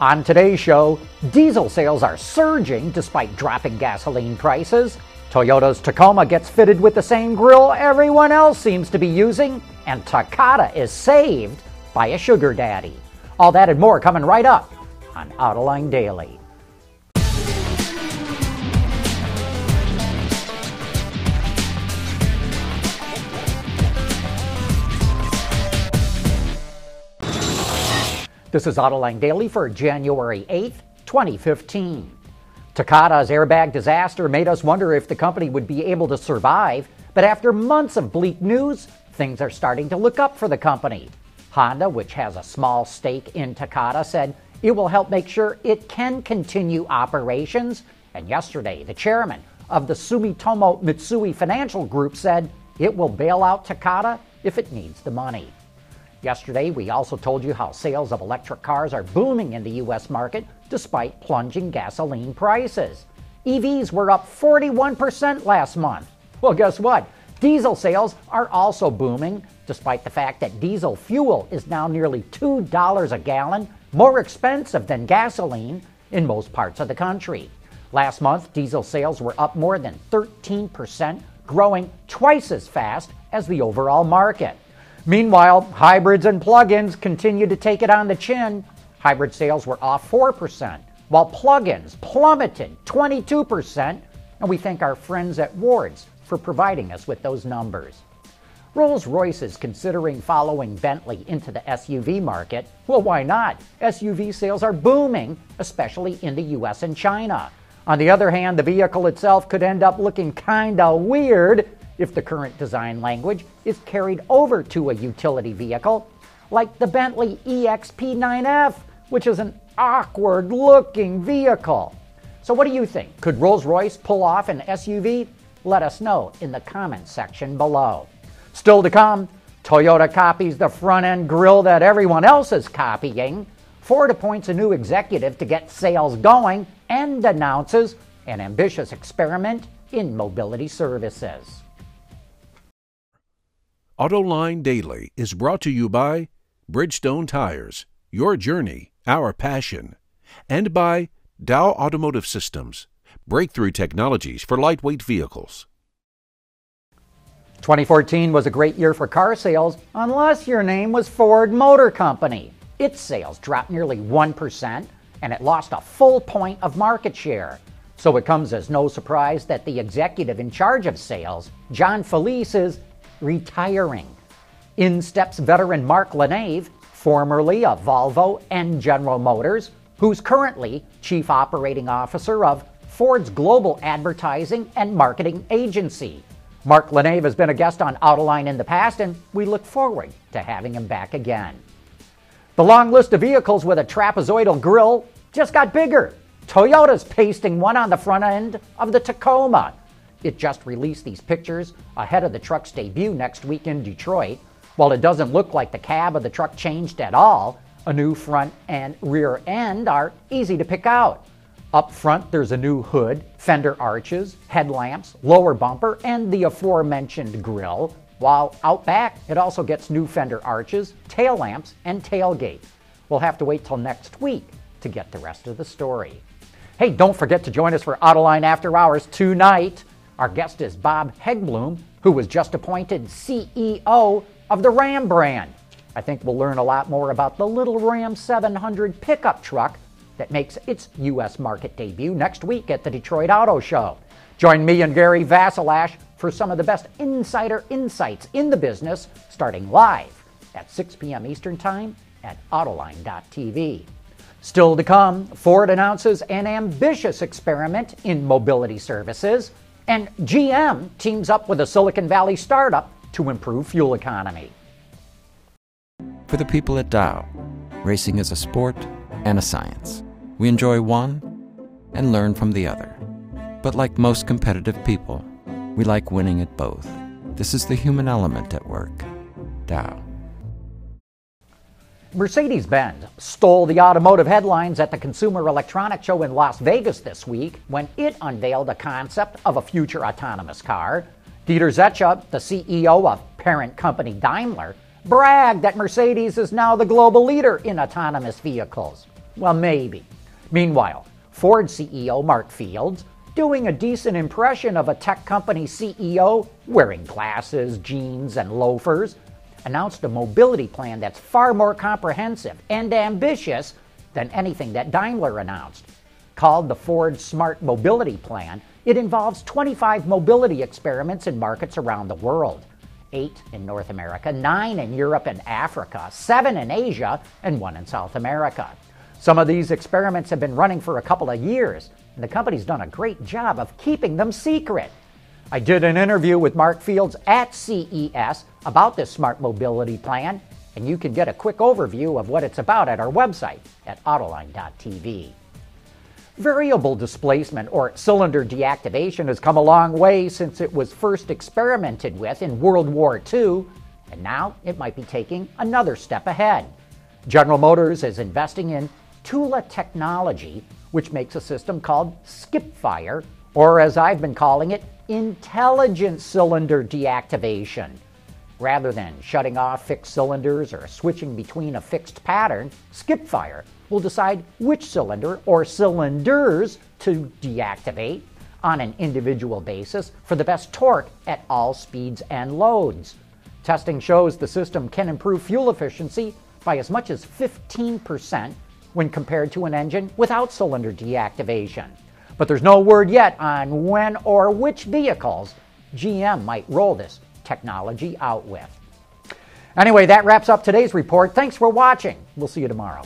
On today's show, diesel sales are surging despite dropping gasoline prices. Toyota's Tacoma gets fitted with the same grill everyone else seems to be using, and Takata is saved by a sugar daddy. All that and more coming right up on Autoline Daily. This is Autoline Daily for January 8th, 2015. Takata's airbag disaster made us wonder if the company would be able to survive, but after months of bleak news, things are starting to look up for the company. Honda, which has a small stake in Takata, said it will help make sure it can continue operations. And yesterday, the chairman of the Sumitomo Mitsui Financial Group said it will bail out Takata if it needs the money. Yesterday, we also told you how sales of electric cars are booming in the U.S. market despite plunging gasoline prices. EVs were up 41% last month. Well, guess what? Diesel sales are also booming despite the fact that diesel fuel is now nearly $2 a gallon, more expensive than gasoline in most parts of the country. Last month, diesel sales were up more than 13%, growing twice as fast as the overall market. Meanwhile, hybrids and plug ins continue to take it on the chin. Hybrid sales were off 4%, while plug ins plummeted 22%. And we thank our friends at Wards for providing us with those numbers. Rolls Royce is considering following Bentley into the SUV market. Well, why not? SUV sales are booming, especially in the US and China. On the other hand, the vehicle itself could end up looking kinda weird if the current design language is carried over to a utility vehicle, like the Bentley EXP9F, which is an awkward looking vehicle. So, what do you think? Could Rolls Royce pull off an SUV? Let us know in the comments section below. Still to come, Toyota copies the front end grille that everyone else is copying. Ford appoints a new executive to get sales going and announces an ambitious experiment in mobility services. AutoLine Daily is brought to you by Bridgestone Tires, your journey, our passion, and by Dow Automotive Systems, breakthrough technologies for lightweight vehicles. 2014 was a great year for car sales, unless your name was Ford Motor Company. Its sales dropped nearly 1%, and it lost a full point of market share. So it comes as no surprise that the executive in charge of sales, John Felice, is retiring. In steps veteran Mark LaNeve, formerly of Volvo and General Motors, who's currently Chief Operating Officer of Ford's global advertising and marketing agency. Mark LaNeve has been a guest on Autoline in the past, and we look forward to having him back again. The long list of vehicles with a trapezoidal grille just got bigger. Toyota's pasting one on the front end of the Tacoma, it just released these pictures ahead of the truck's debut next week in Detroit. While it doesn't look like the cab of the truck changed at all, a new front and rear end are easy to pick out. Up front, there's a new hood, fender arches, headlamps, lower bumper, and the aforementioned grille. While out back, it also gets new fender arches, tail lamps, and tailgate. We'll have to wait till next week to get the rest of the story. Hey, don't forget to join us for Autoline After Hours tonight. Our guest is Bob Hegbloom, who was just appointed CEO of the Ram brand. I think we'll learn a lot more about the little Ram 700 pickup truck that makes its U.S. market debut next week at the Detroit Auto Show. Join me and Gary Vasilash for some of the best insider insights in the business starting live at 6 p.m. Eastern Time at Autoline.tv. Still to come, Ford announces an ambitious experiment in mobility services. And GM teams up with a Silicon Valley startup to improve fuel economy. For the people at Dow, racing is a sport and a science. We enjoy one and learn from the other. But like most competitive people, we like winning at both. This is the human element at work. Dow. Mercedes Benz stole the automotive headlines at the Consumer Electronics Show in Las Vegas this week when it unveiled a concept of a future autonomous car. Dieter Zetsche, the CEO of parent company Daimler, bragged that Mercedes is now the global leader in autonomous vehicles. Well, maybe. Meanwhile, Ford CEO Mark Fields, doing a decent impression of a tech company CEO wearing glasses, jeans, and loafers, announced a mobility plan that's far more comprehensive and ambitious than anything that Daimler announced. Called the Ford Smart Mobility Plan, it involves 25 mobility experiments in markets around the world eight in North America, nine in Europe and Africa, seven in Asia, and one in South America. Some of these experiments have been running for a couple of years, and the company's done a great job of keeping them secret. I did an interview with Mark Fields at CES about this smart mobility plan, and you can get a quick overview of what it's about at our website at autoline.tv. Variable displacement or cylinder deactivation has come a long way since it was first experimented with in World War II, and now it might be taking another step ahead. General Motors is investing in Tula technology, which makes a system called Skipfire, or as I've been calling it, intelligent cylinder deactivation. Rather than shutting off fixed cylinders or switching between a fixed pattern, Skipfire will decide which cylinder or cylinders to deactivate on an individual basis for the best torque at all speeds and loads. Testing shows the system can improve fuel efficiency by as much as 15% when compared to an engine without cylinder deactivation. But there's no word yet on when or which vehicles GM might roll this technology out with. Anyway, that wraps up today's report. Thanks for watching. We'll see you tomorrow.